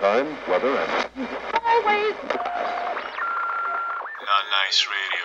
time, weather, and Always. Not nice radio.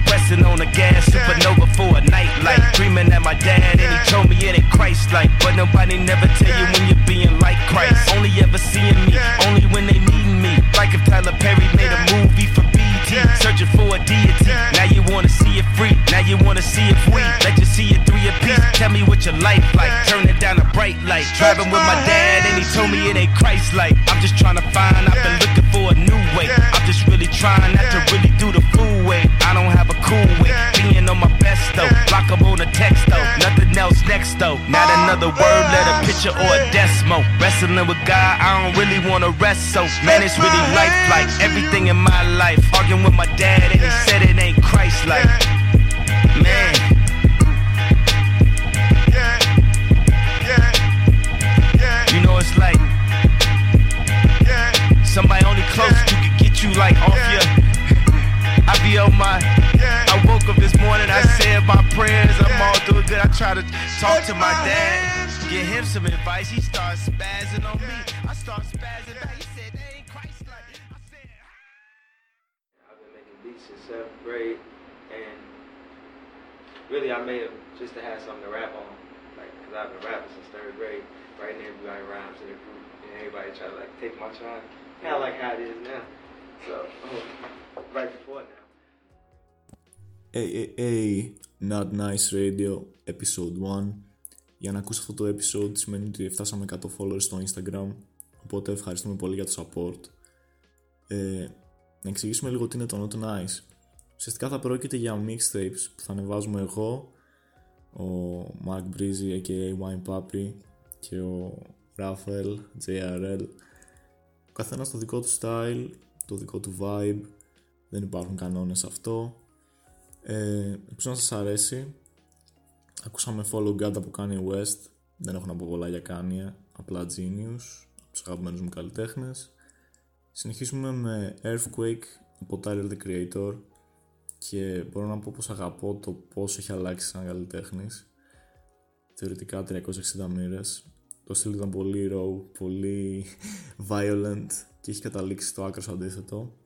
Pressing on the gas, supernova for a night light. Dreaming at my dad and he told me it ain't Christ like. But nobody never tell you when you're being like Christ. Only ever seeing me, only when they needing me. Like if Tyler Perry made a movie for searching for a deity. Now you wanna see it free, now you wanna see it free. Let you see it through your piece. Tell me what your life like, turning down a bright light. Driving with my dad and he told me it ain't Christ like. I'm just trying to find, I've been looking for a new way. I'm just really trying not to really do the fool way. I don't have a cool another word, let a picture or a decimal. Wrestling with God, I don't really wanna rest so. Man, it's really life like everything in my life. Arguing with my dad and he said it ain't Christ like. Man. You know it's like somebody only close to could get you like off your. I be on my. I woke up this morning, I said my prayers, I'm all doing good. I try to talk to my dad, get him some advice. He starts spazzing on me. I start spazzing back. He said, they ain't Christ like. I said, I've been making beats since seventh grade, and really I made them just to have something to rap on. Like, cause I've been rapping since third grade, writing everybody rhymes in the group, and everybody try to like take my time. Kind of like how it is now. So, right before now. Hey, hey, hey, Not Nice Radio, Episode 1. Για να ακούσει αυτό το episode σημαίνει ότι φτάσαμε 100 followers στο Instagram, οπότε ευχαριστούμε πολύ για το support. Ε, να εξηγήσουμε λίγο τι είναι το Not Nice. Ουσιαστικά θα πρόκειται για mixtapes που θα ανεβάζουμε εγώ, ο Mark Breezy aka Wine Papi και ο Raphael JRL. Ο καθένας το δικό του style, το δικό του vibe, δεν υπάρχουν κανόνες σε αυτό. Ε, ελπίζω να σας αρέσει. Ακούσαμε Follow God από Kanye West. Δεν έχω να πω πολλά για Kanye. Απλά genius. Από τους αγαπημένους μου καλλιτέχνες. Συνεχίσουμε με Earthquake από Tyler the Creator. Και μπορώ να πω πως αγαπώ το πώς έχει αλλάξει σαν καλλιτέχνης. Θεωρητικά 360 μοίρες. Το στυλ ήταν πολύ raw, πολύ violent και έχει καταλήξει στο άκρο αντίθετο.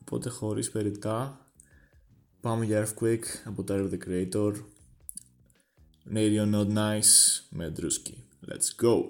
Οπότε χωρίς περιτά Πάμε για Earthquake από Tyler the Creator. Radio Not Nice με Drewskii. Let's go!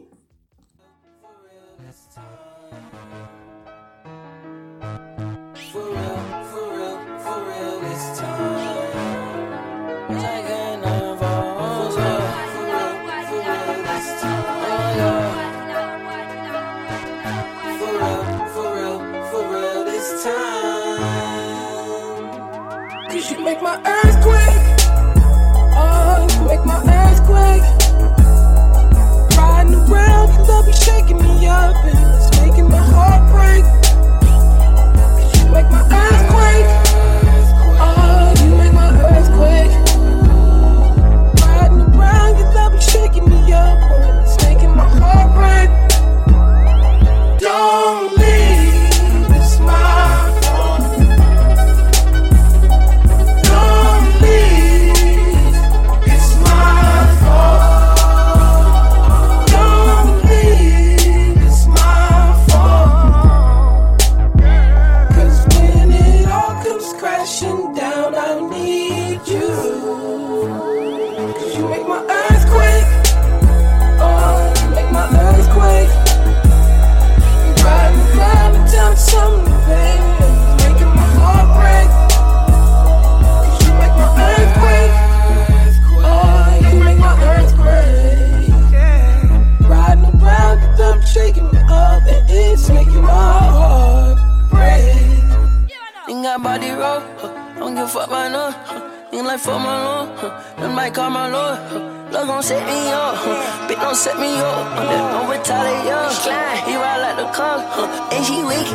he wakes.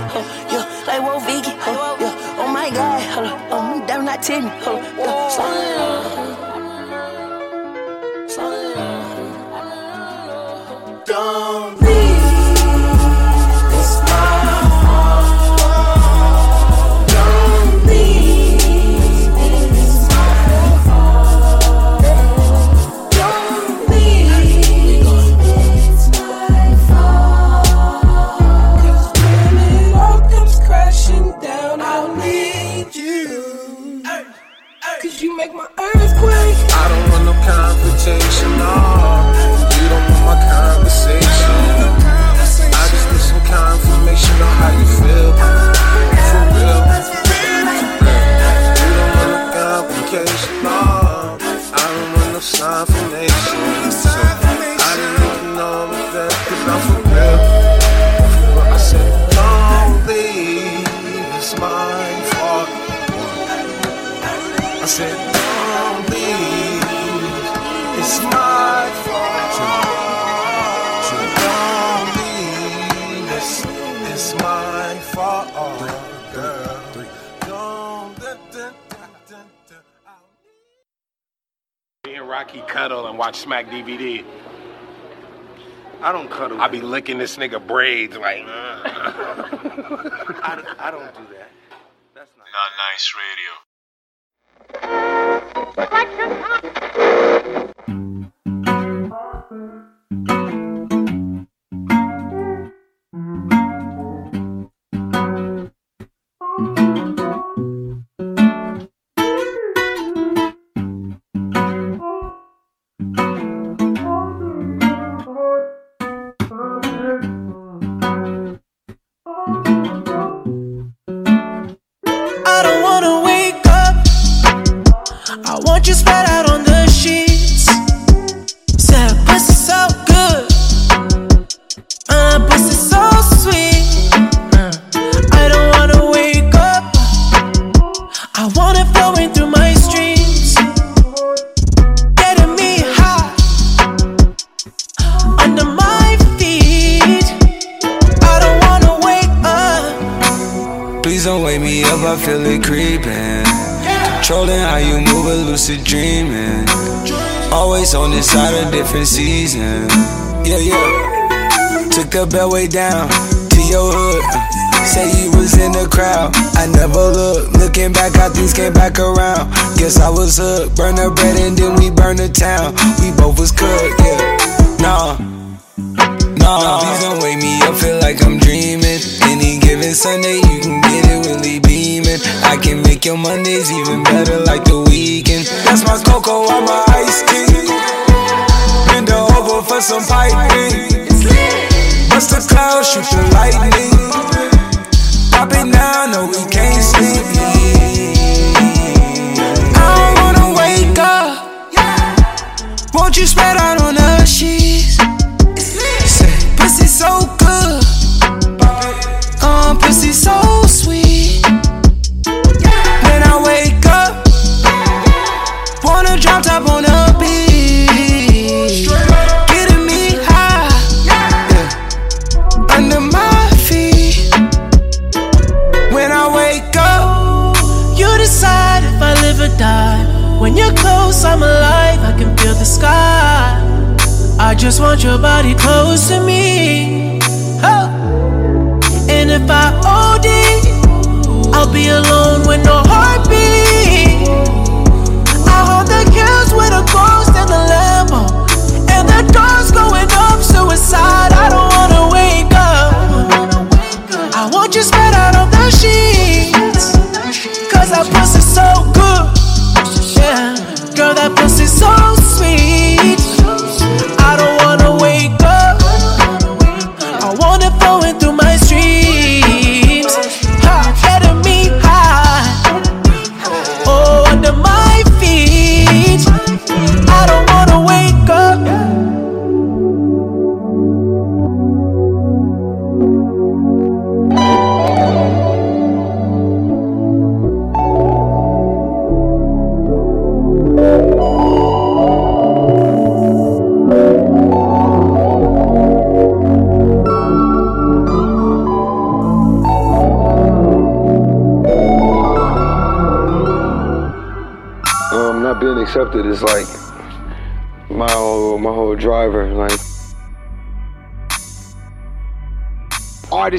Smack DVD. I don't cuddle. I be licking this nigga braids like. I, I don't do that. That's not. Not nice radio. way down to your hood. Say you was in the crowd. I never look. Looking back, how things came back around. Guess I was hooked. Burn the bread and then we burn the town. We both was cooked, yeah. Nah. Nah, please don't wake me up, feel like I'm dreaming. Any given Sunday, you can get it really beaming. I can make your Mondays even better, like the weekend. That's my cocoa on my ice cream. Bend over for some piping. Against the clouds, shoot the lightning. Pop it now, no, we can't sleep. I don't wanna wake up. Won't you spread out on just want your body close to me. Oh. And if I OD, I'll be alone with no heart.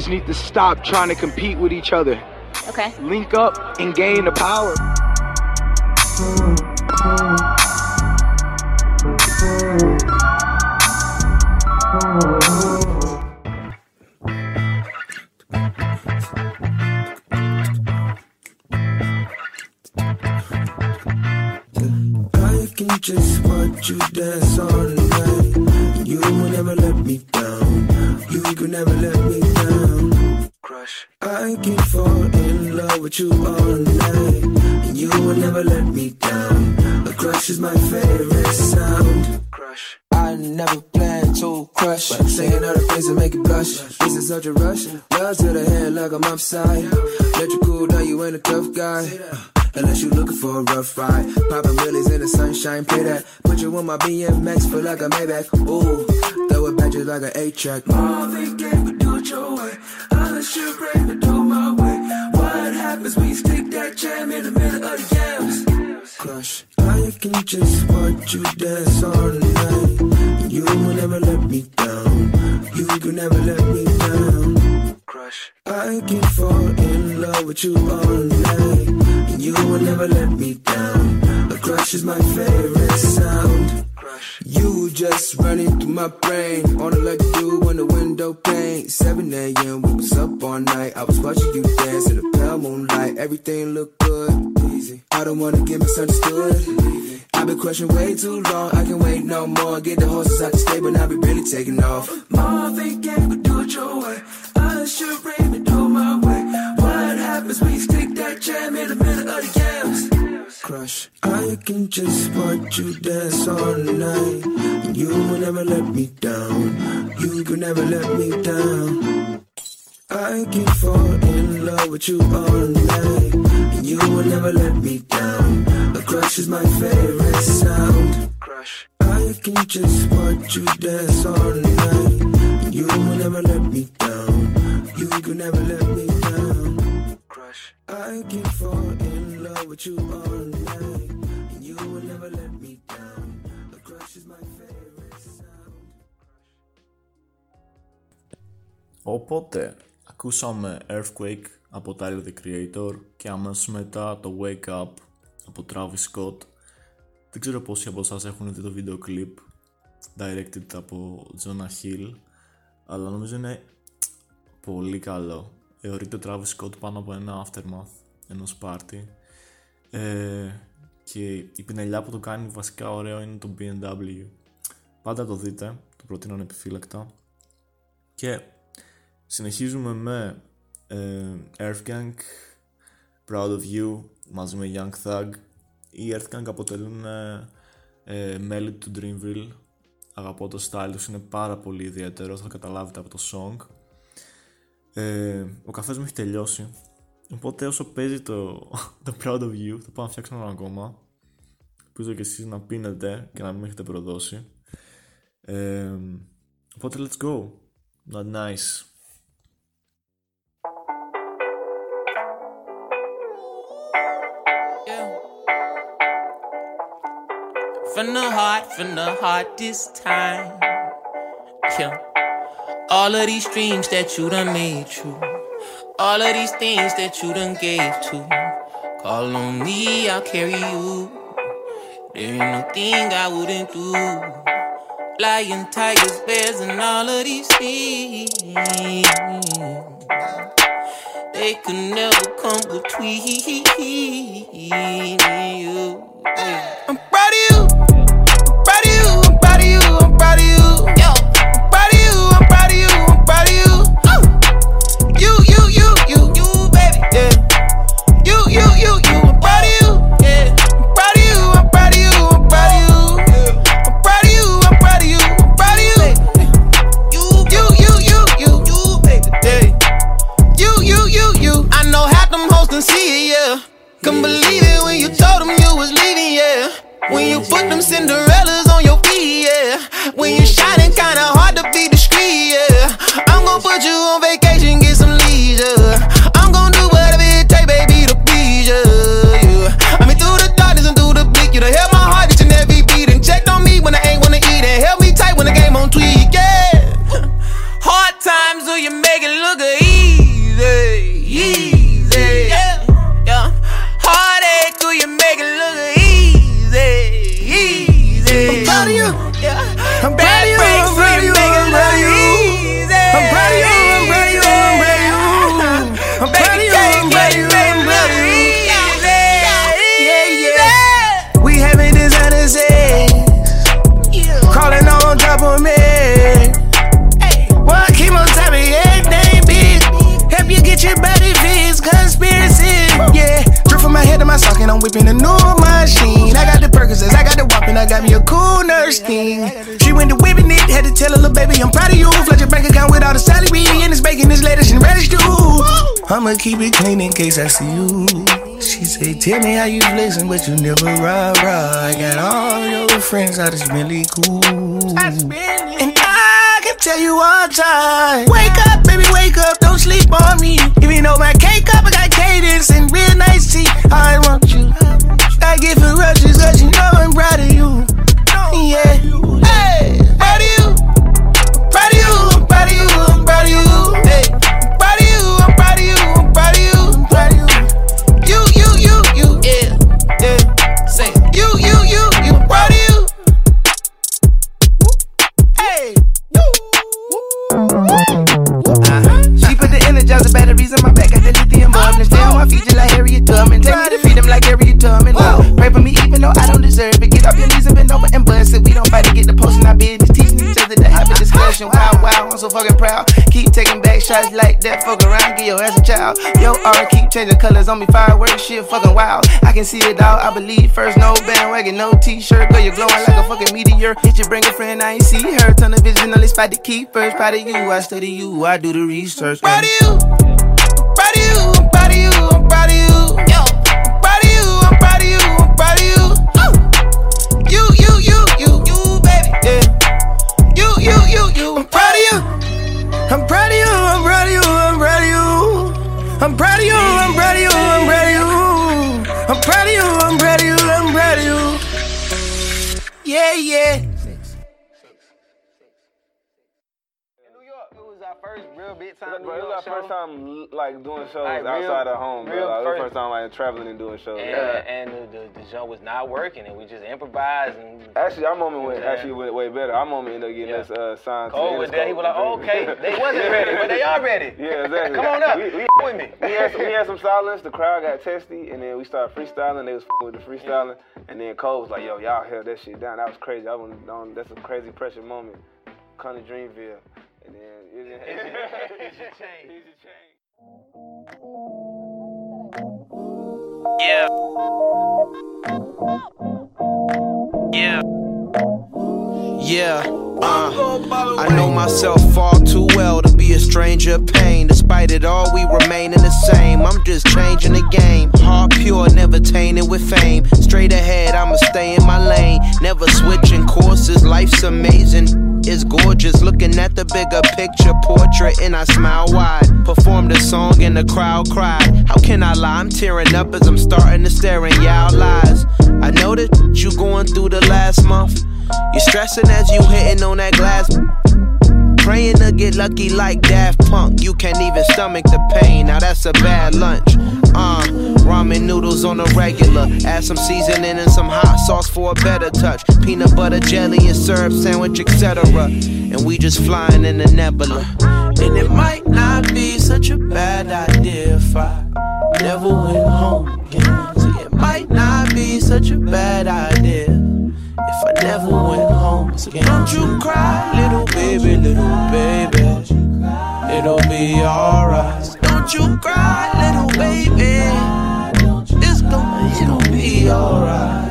Need to stop trying to compete with each other. Okay. Link up and gain the power. Like a Maybach. Ooh, throw it back just like an 8 track. Marvin Gaye, but do it your way. I should break, but do my way. What happens when you stick that jam in the middle of the yams? Crush. I can just watch you dance all night. You will never let me down. You could never let me down. Crush. I can fall in love with you all night. And you will never let me down. A crush is my favorite sound. Crush. You just running through my brain. On it like you when the window pane. 7 a.m. We was up all night. I was watching you dance in the pale moonlight. Everything looked good. Easy. I don't wanna get misunderstood. I've been crushing way too long. I can wait no more. Get the horses out the stable. Now be really taking off. Marvin Gaye, but do it your way. I should rain and do my way. What happens when you stick that jam in the middle of the yams? Crush. I can just watch you dance all night. You will never let me down. You can never let me down. I can fall in love with you all night. And you will never let me down. A crush is my favorite sound. Crush. I can just watch you dance all night. You will never let me down. You can never let me down. Crush. I can fall in love with you all Οπότε, ακούσαμε Earthquake από Tyler The Creator και αμέσως μετά το Wake Up από Travis Scott. Δεν ξέρω πόσοι από εσάς έχουν δει το βίντεο κλιπ directed από Jonah Hill αλλά νομίζω είναι πολύ καλό. Θεωρείται ο Travis Scott πάνω από ένα aftermath ενός πάρτι και η πινελιά που το κάνει βασικά ωραίο είναι το BMW. Πάντα το δείτε, το προτείνω ανεπιφύλακτα. Και συνεχίζουμε με ε, Earth Gang, Proud of You μαζί με Young Thug. Οι Earth Gang αποτελούν ε, ε, μέλη του Dreamville. Αγαπώ το style τους, είναι πάρα πολύ ιδιαίτερο, θα το καταλάβετε από το song. Ε, ο καφές μου έχει τελειώσει. Οπότε όσο παίζει το, το Proud of You θα πάω να φτιάξω ένα ακόμα. Ελπίζω και εσείς να πίνετε και να μην με έχετε προδώσει. Ε, οπότε let's go. Not nice. From the heart, from the heart this time. Yeah. All of these dreams that you done made true. All of these things that you done gave to. Call on me, I'll carry you. There ain't no thing I wouldn't do. Lion, tigers, bears, and all of these things. They could never come between you. I'm When you put them Cinderellas on your feet, yeah. When you In a new machine. I got the Percocets, I got the whopping, I got me a cool nurse thing. She went to whipping it, had to tell her little baby, I'm proud of you. Flood your bank account with all the salary, and it's baking this lettuce and radish too. I'ma keep it clean in case I see you. She say, Tell me how you flexing, but you never ride ride. I got all your friends, out, it's really cool. And I can tell you all time. Wake up, baby, wake up, don't sleep on me. Even though my cake up, I got cadence and real nice tea. I want you. I give her rushes, cause you know I'm proud of you. Yeah. Hey, proud of you. Proud of you, I'm proud of you, I'm proud of you. Hey, proud of you, I'm proud of you, I'm proud of you, I'm proud of you. You, you, you, you, yeah, yeah. Say, you, you, you, you, proud of you. Hey, uh-huh. She put the energizer batteries in my back, I feed you like Harriet Tubman. Tell me to feed them like Harriet Tubman. Whoa. Pray for me even though I don't deserve it. Get off your knees and bend over and bust it. We don't fight to get the post in our business. Teaching each other to have a discussion. Wow, wow, I'm so fucking proud. Keep taking back shots like that. Fuck around, get your ass a child. Yo, aura keep changing colors on me. Fireworks, shit fucking wild. I can see it all. I believe first, no bandwagon, no t-shirt. Girl, you're glowing like a fucking meteor. Hit your bring a friend, I ain't see her. Ton of vision, only spot to keep first. Proud of you, I study you, I do the research. Proud of you. Proud of you, I'm proud of you, I'm proud of you. Yo. Proud of you, I'm proud of you, I'm proud of you. You, you, you, you, you, baby. Yeah. You, you, you, you, I'm proud of you. I'm proud of you, I'm proud of you, I'm proud of you. I'm proud of you, I'm proud of you, I'm proud of you. I'm proud of you, I'm proud of you, I'm proud of you. Yeah, yeah. Big time. Bro, it was our first time like doing shows Like, real- outside of home, bro. Like, it first- first time like traveling and doing shows. And, Yeah. and the, the, the show was not working, and we just improvised. And Actually, our moment went Yeah. actually went way better. Our moment ended up getting Yeah. us uh, signed. Cole to was there. He was like, oh, okay, they wasn't ready, but they are ready. Yeah, exactly. Come on up, We, we, with me. we, had some, we had some silence. The crowd got testy, and then we started freestyling. They was with the freestyling, and then Cole was like, "Yo, y'all held that shit down. That was crazy. I was on. That's a crazy pressure moment. Come to Dreamville, and then it, It's your change. It's your change. Yeah. Yeah. Yeah, uh, I know myself far too well to be a stranger of pain. Despite it all, we remaining the same. I'm just changing the game. Heart pure, never tainted with fame. Straight ahead, I'ma stay in my lane. Never switching courses. Life's amazing. It's gorgeous. Looking at the bigger picture portrait, and I smile wide. Performed a song, and the crowd cried. How can I lie? I'm tearing up as I'm starting to stare in y'all lies. I know that you going through the last month. You're stressing as you hitting on that glass. Praying to get lucky like Daft Punk. You can't even stomach the pain. Now that's a bad lunch. Uh, ramen noodles on a regular. Add some seasoning and some hot sauce for a better touch. Peanut butter jelly and syrup sandwich, etc. And we just flying in the nebula. And it might not be such a bad idea if I never went home again. See, it might not be such a bad idea never went home again. Don't you cry, little baby, little baby. It'll be alright. Don't you cry, little baby. It's gonna, it'll be alright.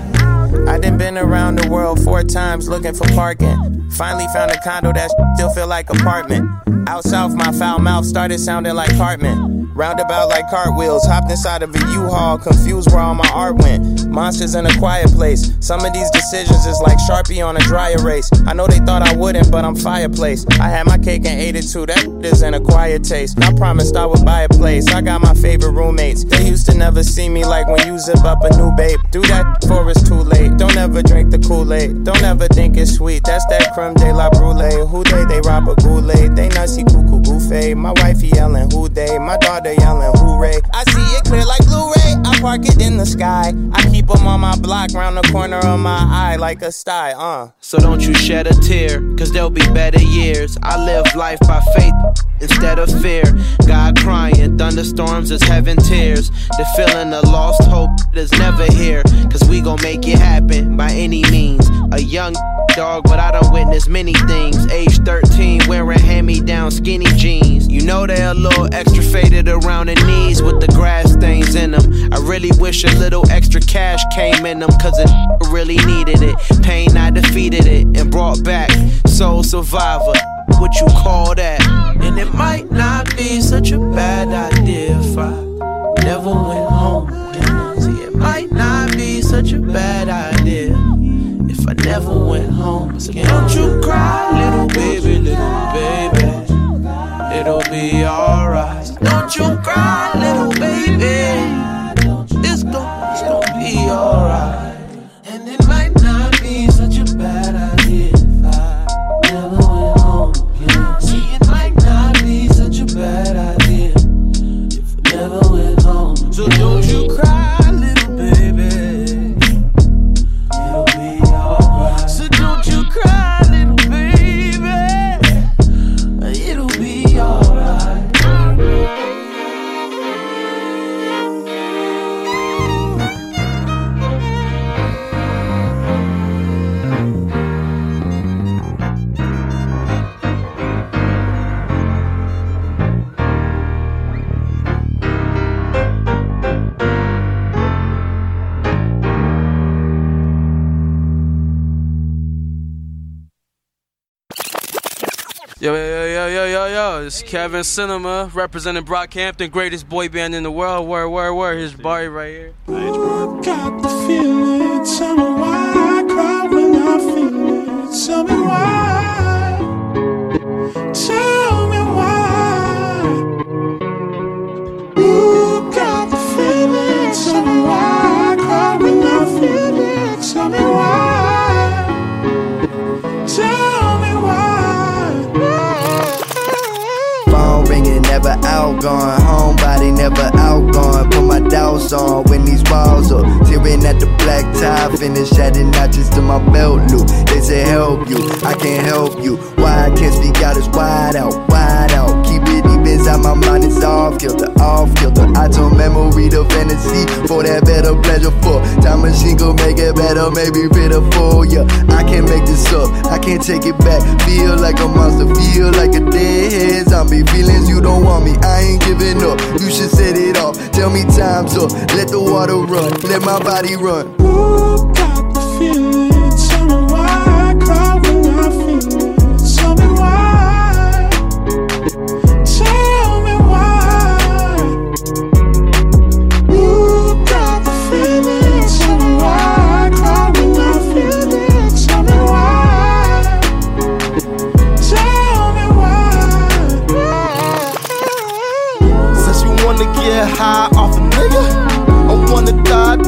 I done been around the world four times looking for parking. Finally found a condo that still feel like apartment. Out south, my foul mouth started sounding like Cartman. Roundabout like cartwheels, hopped inside of a U-Haul, confused where all my art went. Monsters in a quiet place. Some of these decisions is like Sharpie on a dry erase. I know they thought I wouldn't, but I'm fireplace. I had my cake and ate it too. That is an acquired taste. I promised I would buy a place. I got my favorite roommates. They used to never see me like when you zip up a new babe. Do that before it's too late. Don't ever drink the Kool-Aid. Don't ever think it's sweet. That's that creme de la brulee. Who they? They rob a goulet. They nutsy cuckoo buffet. My wifey yelling who they. My daughter yelling hooray. I see it clear like Blu-ray. I park it in the sky. I keep 'em on my block, round the corner of my eye like a sty. Uh. So don't you shed a tear, cause there'll be better years. I live life by faith instead of fear. God crying, thunderstorms is heaven tears. The feeling of lost hope is never here, cause we gon' make it happen by any means. A young dog, but I done witnessed many things. Age 13, wearing hand me down skinny jeans. You know they're a little extra faded around the knees with the grass stains. in them. I really wish a little extra cash came in them, cause it really needed it. Pain, I defeated it and brought back Soul Survivor. What you call that? And it might not be such a bad idea if I never went home. See, it might not be such a bad idea never went home. Don't you cry, little baby, little baby. It'll be alright. Don't you cry, little baby. It's Kevin Cinema representing Brockhampton, greatest boy band in the world. Where, where, where? Here's Barry right here. Got the feeling, tell me why I cry when I feel it. Tell me why. Tell outgoing. Homebody never outgoing. Put my doubts on when these walls up. Tearing at the black tie, finish adding notches to my belt loop. They say help you, I can't help you. Why I can't speak out is wide out, wide inside my mind, it's off kilter, off kilter. I turn memory to fantasy for that better pleasure. For time machine go make it better, maybe better pitiful. Yeah, I can't make this up, I can't take it back. Feel like a monster, feel like a dead zombie. Feelings you don't want me, I ain't giving up. You should set it off. Tell me time's up, let the water run, let my body run. Ooh,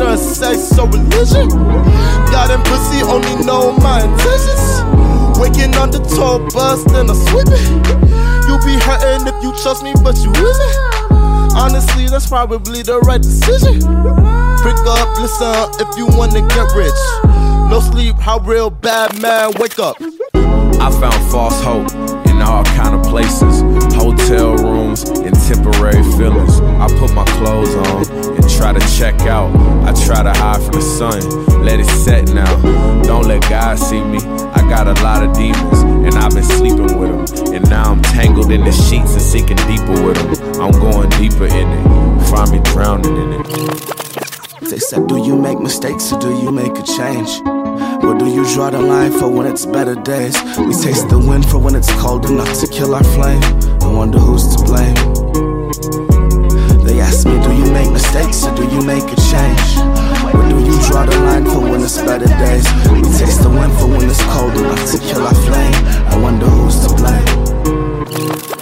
during sex or religion. Y'all them pussy only know my intentions. Waking on the tour bus, then I sweep it. You be hurting if you trust me, but you isn't. Honestly, that's probably the right decision. Pick up, listen if you wanna get rich. No sleep, how real bad man wake up. I found false hope in all kind of places, hotel rooms and temporary feelings. I put my clothes on and try to check out. I try to hide from the sun, let it set now. Don't let God see me. I got a lot of demons and I've been sleeping with them. And now I'm tangled in the sheets and sinking deeper with them. I'm going deeper in it. Find me drowning in it. They said, Do you make mistakes or do you make a change? Or do you draw the line for when it's better days? We taste the wind for when it's cold enough to kill our flame. I wonder who's to blame. Ask me, Do you make mistakes or do you make a change? Or do you draw the line for when it's better days? We taste the wind for when it's cold enough to kill our flame. I wonder who's to blame.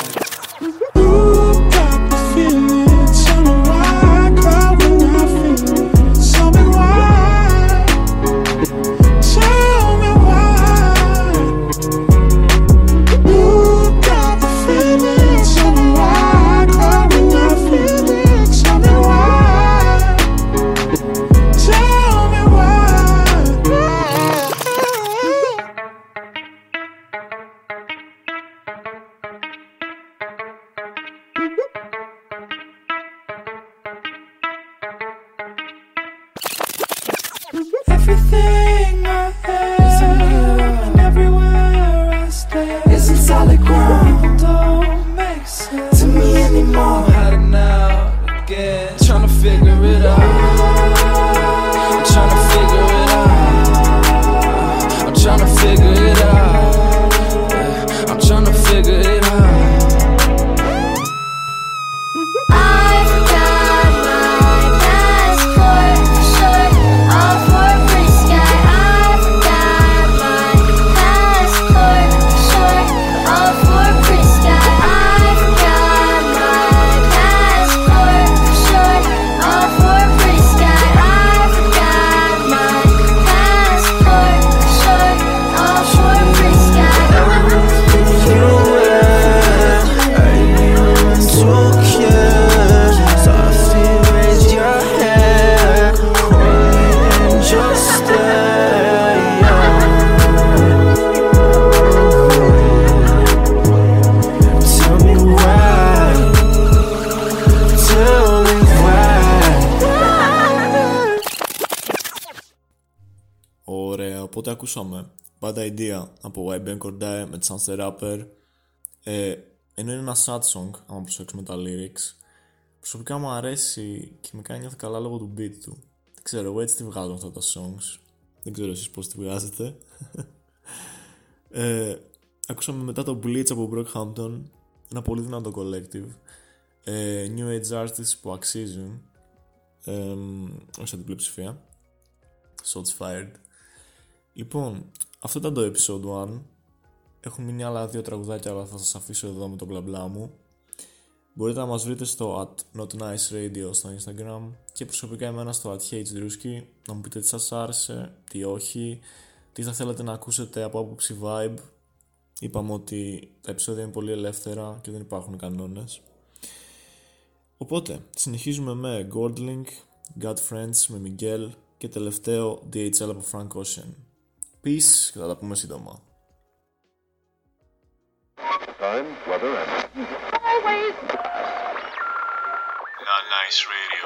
Ακούσαμε Bad Idea από YBN Cordae με Chance the Rapper ε, ενώ είναι ένα sad song άμα προσέξουμε τα lyrics. Προσωπικά μου αρέσει και με κάνει νιώθω καλά λόγω του beat του δεν ξέρω εγώ έτσι τη βγάζω αυτά τα songs. Δεν ξέρω εσείς πως τη βγάζετε ε, ακούσαμε μετά το Bleach από Brockhampton ένα πολύ δυνατό collective ε, New Age artists που αξίζουν ε, όχι σαν την πλειοψηφία Shots fired Λοιπόν, αυτό ήταν το episode 1 Έχουν μείνει άλλα δύο τραγουδάκια αλλά θα σας αφήσω εδώ με το μπλα μπλα μου Μπορείτε να μας βρείτε στο at Not Nice Radio στο Instagram και προσωπικά εμένα στο at HDRUSKI να μου πείτε τι σας άρεσε, τι όχι, τι θα θέλετε να ακούσετε από άποψη vibe. Είπαμε ότι τα επεισόδια είναι πολύ ελεύθερα και δεν υπάρχουν κανόνες. Οπότε, συνεχίζουμε με Goldlink, God Friends με Miguel και τελευταίο DHL από Frank Ocean. Peace και θα τα πούμε σύντομα. Time, weather, and Not nice radio.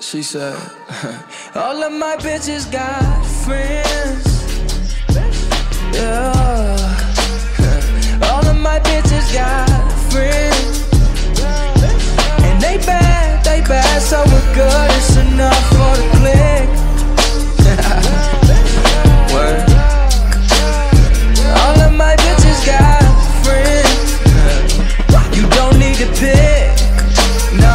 She said, All of my bitches got friends. Yeah. All of my bitches got friends. And they bad, they bad, so we're good. It's enough for the click. Word. All of my bitches got friends. You don't need to pick. No,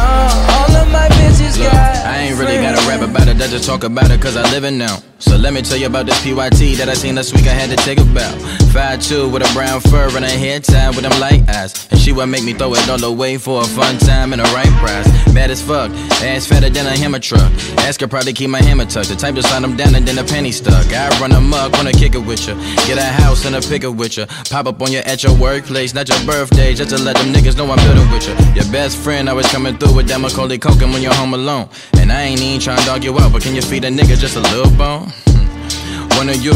all of my bitches Look, got I ain't really gotta rap about it, I just talk about it cause I live it now. So let me tell you about this PYT that I seen last week I had to take a bow. 5'2 with a brown fur and a hair tie with them light eyes. And she would make me throw it all away for a fun time and a right prize. Bad as fuck, ass fatter than a hammer truck. Ask her probably keep my hammer tucked. The type to slide them down and then a penny stuck. I run amok, wanna kick it with ya. Get a house and a picker with ya. Pop up on you at your workplace, not your birthday, just to let them niggas know I'm building with ya. Your best friend always coming through with that Macaulay Culkin when you're home alone. And I ain't even trying to dog you out, but can you feed a nigga just a little bone? One of you,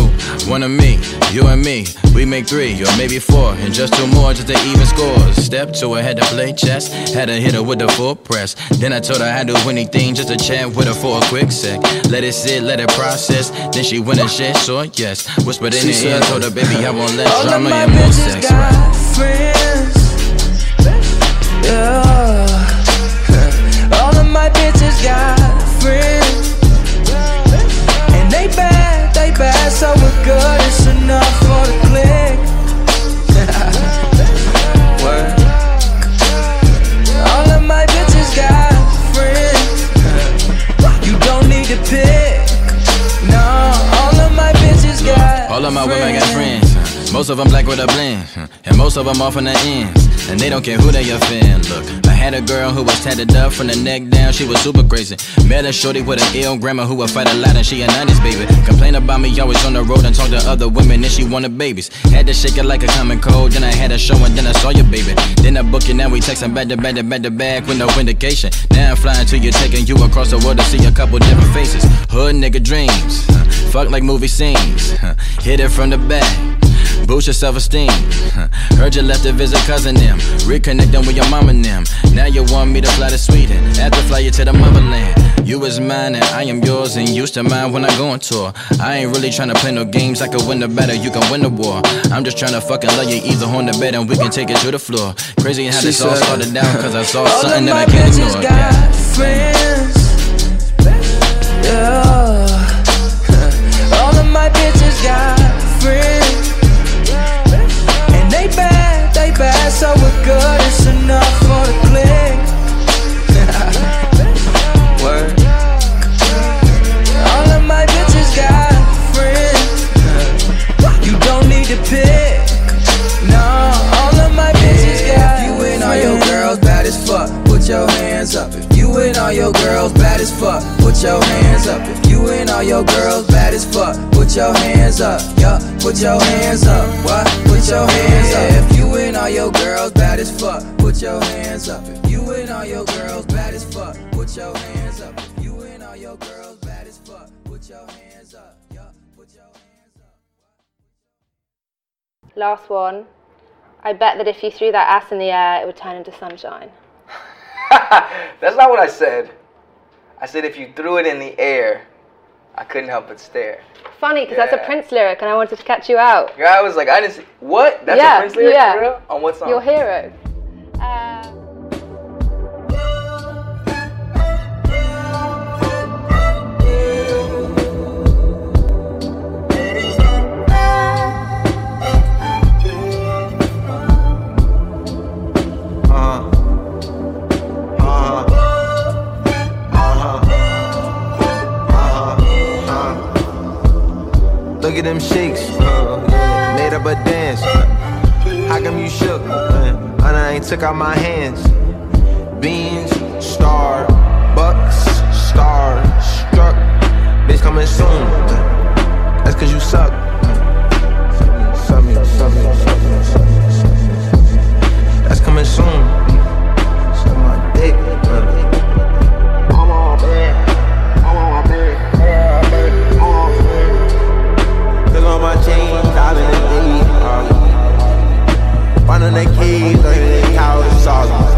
one of me, you and me. We make three or maybe four, and just two more just to even scores. Step two, I had to play chess, had to hit her with the full press. Then I told her I'd do anything just to chat with her for a quick sec. Let it sit, let it process. Then she went and said, sure, yes. Whispered in She her ear, told her, baby, I want less All drama and more sex. got Right? friends. Yeah. All of my bitches got friends. And they so we're good. It's enough for the click. Word. All of my bitches got friends. You don't need to pick. No, all of my bitches got All of my women got friends. Most of them black with a blend. Most of them off in the ends. And they don't care who they offend. Look, I had a girl who was tatted up from the neck down. She was super crazy. Met a shorty with an ill grammar who would fight a lot and she a 90s baby. Complain about me always on the road and talk to other women and she wanted babies. Had to shake it like a common cold. Then I had a show and then I saw your baby. Then I book it, now we texting back to back to back to back with no indication. Now I'm flying to you, taking you across the world to see a couple different faces. Hood nigga dreams. Fuck like movie scenes. Hit it from the back. Boost your self esteem. Heard you left to visit cousin them. Reconnecting with your mom and them. Now you want me to fly to Sweden. After fly you to the motherland. You is mine and I am yours and used to mine when I go on tour. I ain't really trying to play no games. I can win the battle, you can win the war. I'm just trying to fucking love you either on the bed and we can take it to the floor. Crazy how She this all started down cause I saw something that I can't ignore. Last one. I bet that if you threw that ass in the air, it would turn into sunshine. That's not what I said. I said if you threw it in the air, I couldn't help but stare. Funny, because that's a Prince lyric, and I wanted to catch you out. Yeah, I was like, I didn't see. What? That's yeah, a Prince lyric yeah. On what song? Your hero. At them shakes. Uh, made up a dance. How come you shook? And I ain't took out my hands. Beans, star, bucks, star, struck. Bitch coming soon. That's cause you suck. Suck suck me, suck me, suck me, suck me. That's coming soon. Find on that keys, that sauce.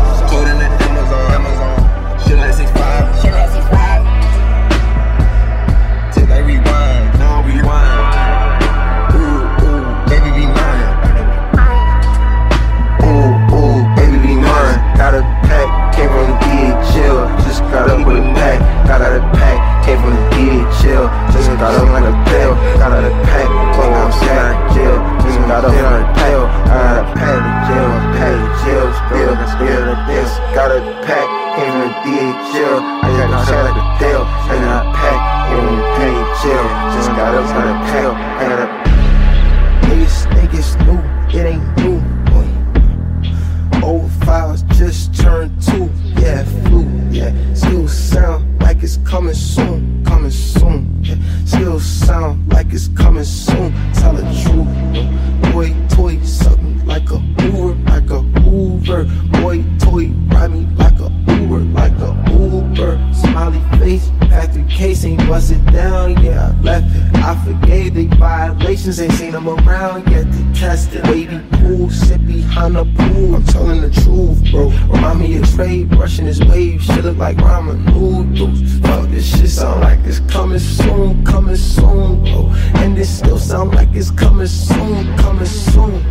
Brushing his waves. Shit look like ramen noodles. Fuck, this shit sound like it's coming soon, coming soon, bro. And it still sound like it's coming soon, coming soon.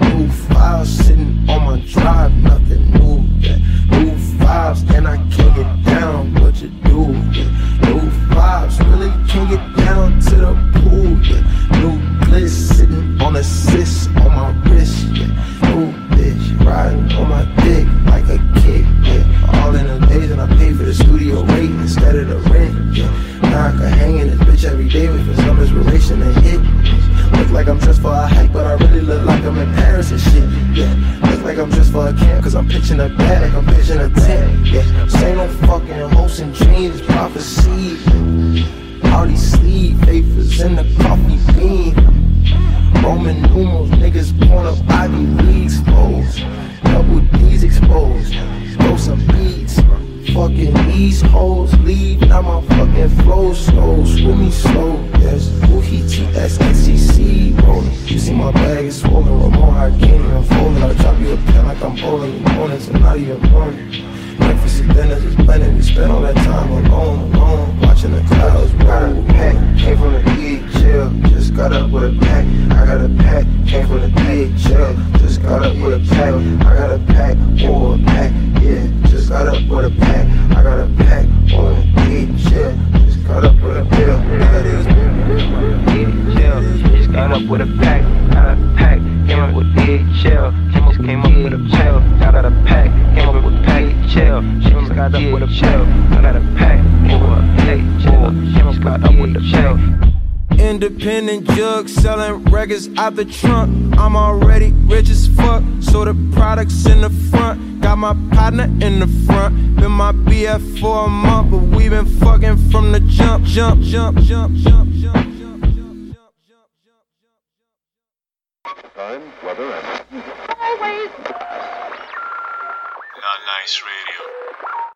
New files sitting on my drive, nothing new. Yeah. New vibes, and I can't get down. What you do? Yeah. New vibes, really can't get down to the pool. Yeah. New bliss sitting on a sis I'm dressed for a hike, but I really look like I'm in Paris and shit. Yeah, look like I'm dressed for a camp, cause I'm pitching a bag like I'm pitching a tent. Yeah, say no fucking hopes and dreams, prophecy. These sleeve papers in the coffee bean. Roman numerals, niggas pulling up Ivy Leagues, foes. Double D's exposed. Throw some beats. Fucking these hoes leave, now my fucking flow slow. Screw me slow, yes. Woohee TSXCC Blending. We all that time alone, alone, watching the clouds roll. Pack, came from the DHL, just got up with a pack. I got a pack, came from the DHL, just got up with a pack, Independent jug selling records out the trunk. I'm already rich as fuck, so the products in the front. Got my partner in the front. Been my BF for a month, but we been fucking from the jump, jump, jump, jump, jump, jump. Time, weather, and Not nice radio.